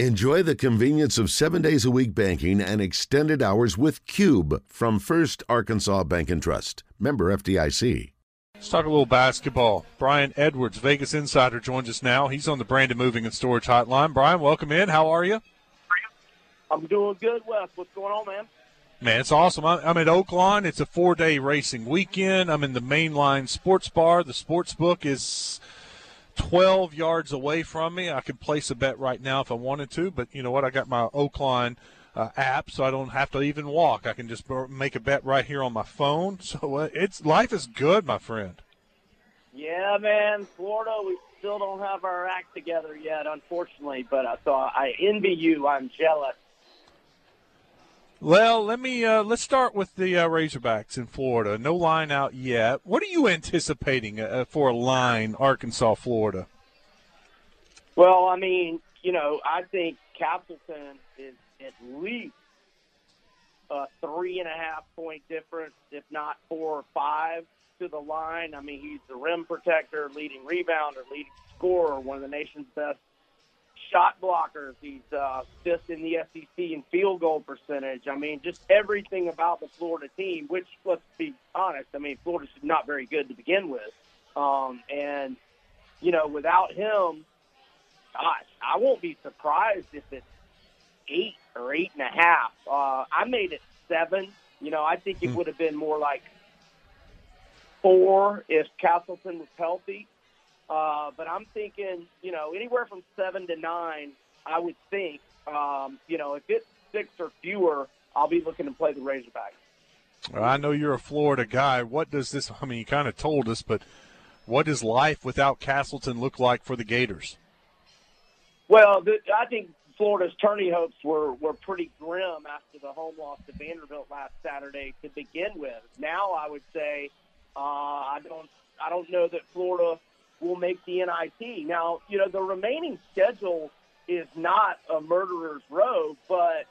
Enjoy the convenience of seven days a week banking and extended hours with Cube from First Arkansas Bank and Trust. Member FDIC. Let's talk a little basketball. Brian Edwards, Vegas Insider, joins us now. He's on the Brandon Moving and Storage Hotline. Brian, welcome in. How are you? I'm doing good, Wes. What's going on, man? Man, it's awesome. I'm at Oaklawn. It's a four day racing weekend. I'm in the mainline sports bar. The sports book is 12 yards away from me. I could place a bet right now if I wanted to, but you know what? I got my Oaklawn uh, app, so I don't have to even walk. I can just make a bet right here on my phone. So uh, it's life is good, my friend. Yeah, man. Florida, we still don't have our act together yet, unfortunately. But uh, so I envy you. I'm jealous. Well, let me uh, let's start with the uh, Razorbacks in Florida. No line out yet. What are you anticipating uh, for a line, Arkansas, Florida? Well, I mean, you know, I think Castleton is at least a three and a half point difference, if not four or five, to the line. I mean, he's the rim protector, leading rebounder, leading scorer, one of the nation's best shot blockers. He's uh, fifth in the SEC in field goal percentage. I mean, just everything about the Florida team. Which, let's be honest, I mean, Florida's not very good to begin with. Um, and you know, without him, gosh, I won't be surprised if it's eight or eight and a half. Uh, I made it seven. You know, I think it hmm. would have been more like four if Castleton was healthy. Uh, but I'm thinking, you know, anywhere from seven to nine, I would think. Um, you know, if it's six or fewer, I'll be looking to play the Razorbacks. Well, I know you're a Florida guy. What does this? I mean, you kind of told us, but what does life without Castleton look like for the Gators? Well, the, I think Florida's turning hopes were were pretty grim after the home loss to Vanderbilt last Saturday to begin with. Now, I would say uh, I don't I don't know that Florida will make the NIT. Now, you know, the remaining schedule is not a murderer's row, but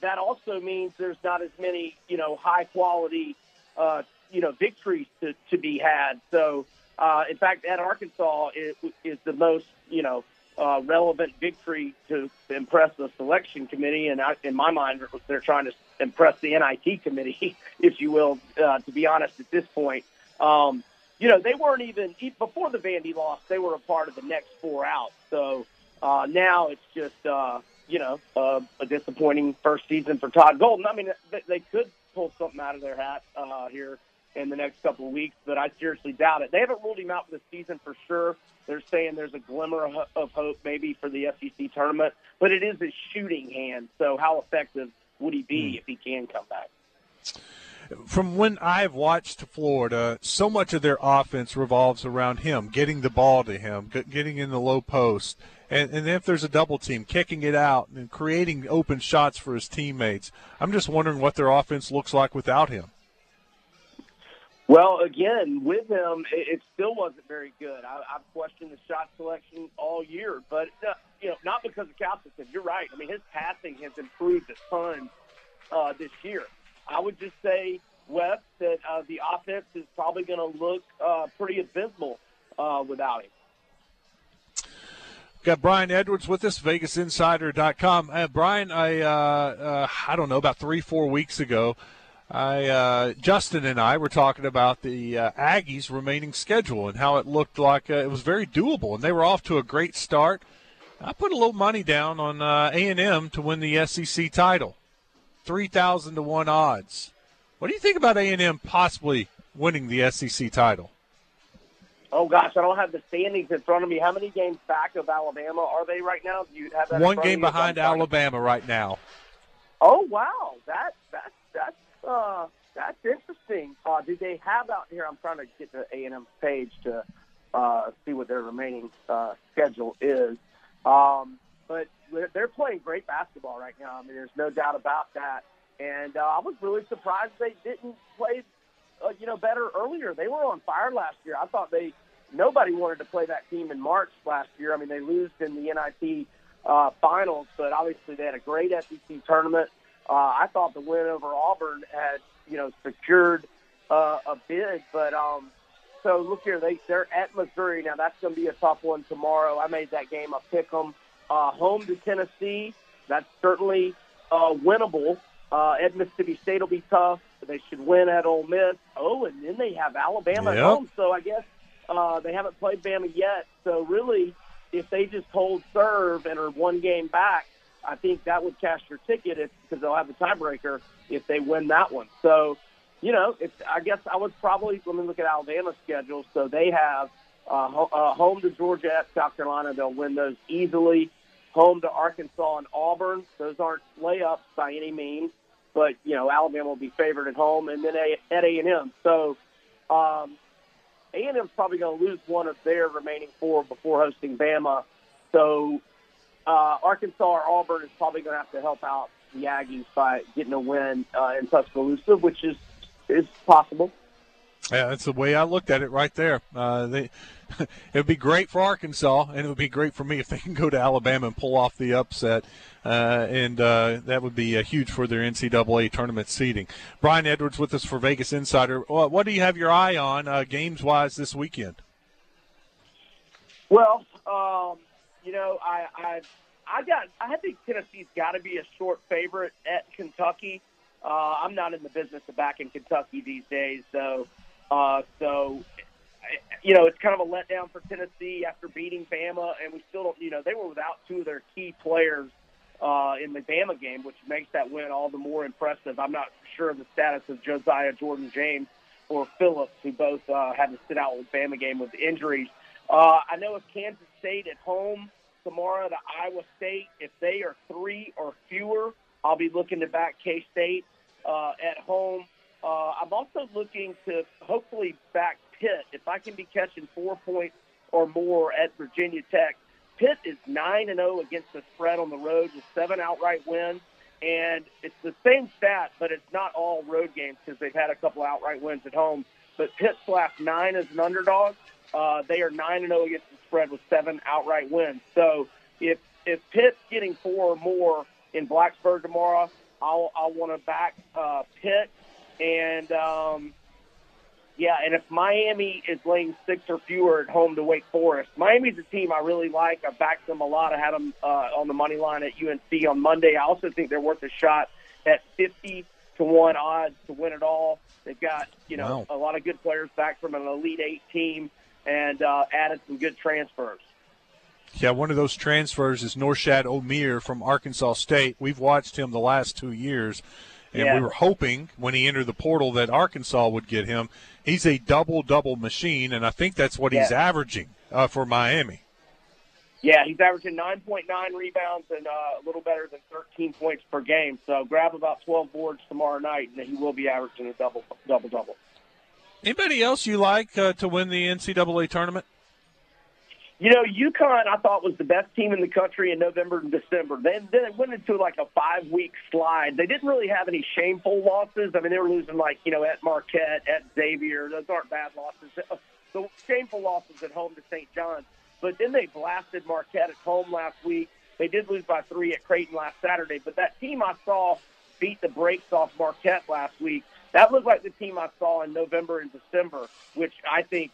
that also means there's not as many, you know, high quality, uh, you know, victories to, to be had. So, uh, in fact, at Arkansas is, is the most, you know, uh, relevant victory to impress the selection committee. And I, in my mind, they're trying to impress the NIT committee, if you will, uh, to be honest, at this point. Um, you know, they weren't even before the Vandy loss. They were a part of the next four out. So uh, now it's just uh, you know uh, a disappointing first season for Todd Golden. I mean, they could pull something out of their hat uh, here in the next couple of weeks, but I seriously doubt it. They haven't ruled him out for the season for sure. They're saying there's a glimmer of hope maybe for the SEC tournament, but it is his shooting hand. So how effective would he be mm. if he can come back? From when I've watched Florida, so much of their offense revolves around him, getting the ball to him, getting in the low post, and, and if there's a double team, kicking it out and creating open shots for his teammates. I'm just wondering what their offense looks like without him. Well, again, with him, it, still wasn't very good. I, I've questioned the shot selection all year, but uh, you know, not because of Castleton. You're right. I mean, his passing has improved a ton uh, this year. I would just say, Wes, that uh, the offense is probably going to look uh, pretty abysmal uh, without him. Got Brian Edwards with us, VegasInsider.com. Uh, Brian, I uh, uh, I don't know about three four weeks ago, I uh, Justin and I were talking about the Aggies' remaining schedule and how it looked like it was very doable, and they were off to a great start. I put a little money down on A and M to win the SEC title three thousand to one odds. What do you think about A and M possibly winning the SEC title? Oh gosh, I don't have the standings in front of me. How many games back of Alabama are they right now? Do you have that? One game behind Alabama right now. Oh wow, that that that's uh, that's interesting. Uh, do they have out here? I'm trying to get the A and M page to uh, see what their remaining uh, schedule is. Um, but they're playing great basketball right now. I mean, there's no doubt about that. And uh, I was really surprised they didn't play, uh, you know, better earlier. They were on fire last year. I thought they nobody wanted to play that team in March last year. I mean, they lose in the NIT uh, finals, but obviously they had a great SEC tournament. Uh, I thought the win over Auburn had, you know, secured uh, a bid, but um, so look here, they they're at Missouri now. That's going to be a tough one tomorrow. I made that game a pick 'em uh, home to Tennessee. That's certainly uh, winnable. Uh, at Mississippi State will be tough. They should win at Ole Miss. Oh, and then they have Alabama Yep. at home. So I guess uh, they haven't played Bama yet. So really, if they just hold serve and are one game back, I think that would cash your ticket if, because they'll have the tiebreaker if they win that one. So, you know, it's, I guess I would probably let me look at Alabama's schedule. So they have uh, ho- uh, home to Georgia at South Carolina. They'll win those easily. Home to Arkansas and Auburn. Those aren't layups by any means, but you know Alabama will be favored at home, and then at A and M. So um, A and M's probably going to lose one of their remaining four before hosting Bama. So uh, Arkansas or Auburn is probably going to have to help out the Aggies by getting a win uh, in Tuscaloosa, which is is possible. Yeah, that's the way I looked at it right there. Uh, it would be great for Arkansas, and it would be great for me if they can go to Alabama and pull off the upset, uh, and uh, that would be uh, huge for their NCAA tournament seeding. Brian Edwards with us for Vegas Insider. What, do you have your eye on uh, games wise this weekend? Well, um, you know, I, I, I got, I think Tennessee's got to be a short favorite at Kentucky. Uh, I'm not in the business of backing Kentucky these days, though. Uh, so, you know, it's kind of a letdown for Tennessee after beating Bama, and we still don't, you know, they were without two of their key players uh, in the Bama game, which makes that win all the more impressive. I'm not sure of the status of Josiah Jordan James or Phillips, who both uh, had to sit out with Bama game with injuries. Uh, I know if Kansas State at home tomorrow to Iowa State, if they are three or fewer, I'll be looking to back K State uh, at home. Uh, I'm also looking to hopefully back Pitt. If I can be catching four points or more at Virginia Tech, Pitt is nine and zero against the spread on the road with seven outright wins, and it's the same stat, but it's not all road games because they've had a couple outright wins at home. But Pitt's last nine as an underdog. Uh, they are nine and zero against the spread with seven outright wins. So if if Pitt's getting four or more in Blacksburg tomorrow, I'll I'll want to back uh, Pitt, and um, yeah, and if Miami is laying six or fewer at home to Wake Forest, Miami's a team I really like. I backed them a lot. I had them uh, on the money line at UNC on Monday. I also think they're worth a shot at fifty to one odds to win it all. They've got you know Wow. a lot of good players back from an Elite Eight team and uh, added some good transfers. Yeah, one of those transfers is Norchad Omier from Arkansas State. We've watched him the last two years, and Yeah. we were hoping when he entered the portal that Arkansas would get him. He's a double double machine, and I think that's what he's averaging uh, for Miami. Yeah, he's averaging 9.9 rebounds and uh, a little better than 13 points per game. So grab about 12 boards tomorrow night, and he will be averaging a double double double. Anybody else you like uh, to win the NCAA tournament? You know, UConn I thought was the best team in the country in November and December. Then then it went into like a five week slide. They didn't really have any shameful losses. I mean, they were losing like you know at Marquette, at Xavier. Those aren't bad losses. The shameful losses at home to St. John's. But then they blasted Marquette at home last week. They did lose by three at Creighton last Saturday. But that team I saw beat the brakes off Marquette last week. That looked like the team I saw in November and December, which I think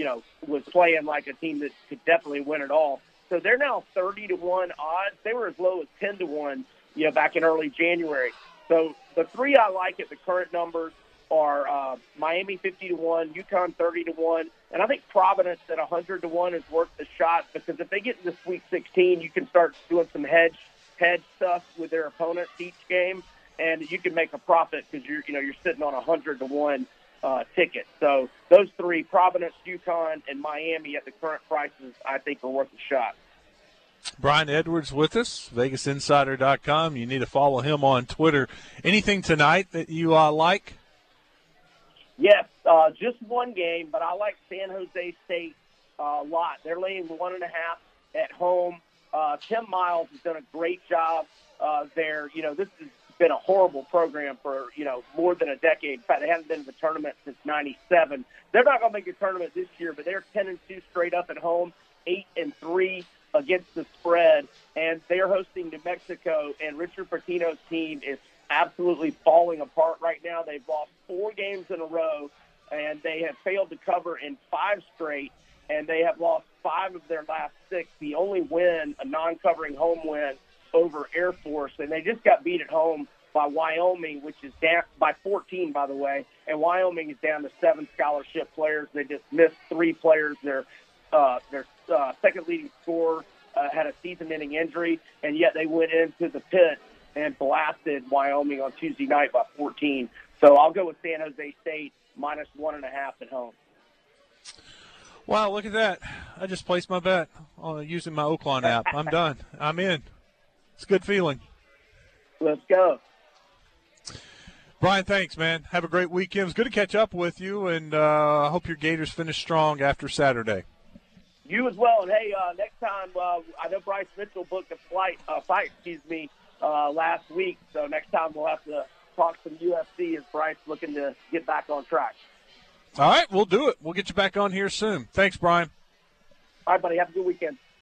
you know, was playing like a team that could definitely win it all. So they're now 30 to 1 odds. They were as low as 10 to 1, you know, back in early January. So the three I like at the current numbers are uh, Miami 50 to 1, UConn 30 to 1, and I think Providence at 100 to 1 is worth the shot because if they get into Sweet 16, you can start doing some hedge hedge stuff with their opponents each game, and you can make a profit because you're you know you're sitting on a 100 to 1 uh, ticket. So those three, Providence, UConn, and Miami at the current prices, I think are worth a shot. Brian Edwards with us, VegasInsider.com. You need to follow him on Twitter. Anything tonight that you uh, like? Yes, uh, just one game, but I like San Jose State uh, a lot. They're laying one and a half at home. Uh, Tim Miles has done a great job uh, there. You know, this has been a horrible program for, you know, more than a decade. In fact, they haven't been to the tournament since 97. They're not going to make the tournament this year, but they're 10 and 2 straight up at home, 8 and 3 against the spread, and they're hosting New Mexico, and Richard Pitino's team is absolutely falling apart right now. They've lost four games in a row, and they have failed to cover in five straight, and they have lost five of their last six. The only win, a non-covering home win over Air Force, and they just got beat at home by Wyoming, which is down by 14, by the way. And Wyoming is down to seven scholarship players. They just missed three players. Their uh, their uh, second leading scorer uh, had a season-ending injury, and yet they went into the pit and blasted Wyoming on Tuesday night by 14. So I'll go with San Jose State minus one and a half at home. Wow, look at that. I just placed my bet on using my Oaklawn app. I'm done. I'm in. It's a good feeling. Let's go. Brian, thanks, man. Have a great weekend. It's good to catch up with you, and uh, I hope your Gators finish strong after Saturday. You as well. And hey, uh, next time, uh, I know Bryce Mitchell booked a flight, uh, fight, excuse me, uh, last week. So next time we'll have to talk some UFC as Bryce looking to get back on track. All right, we'll do it. We'll get you back on here soon. Thanks, Brian. All right, buddy. Have a good weekend.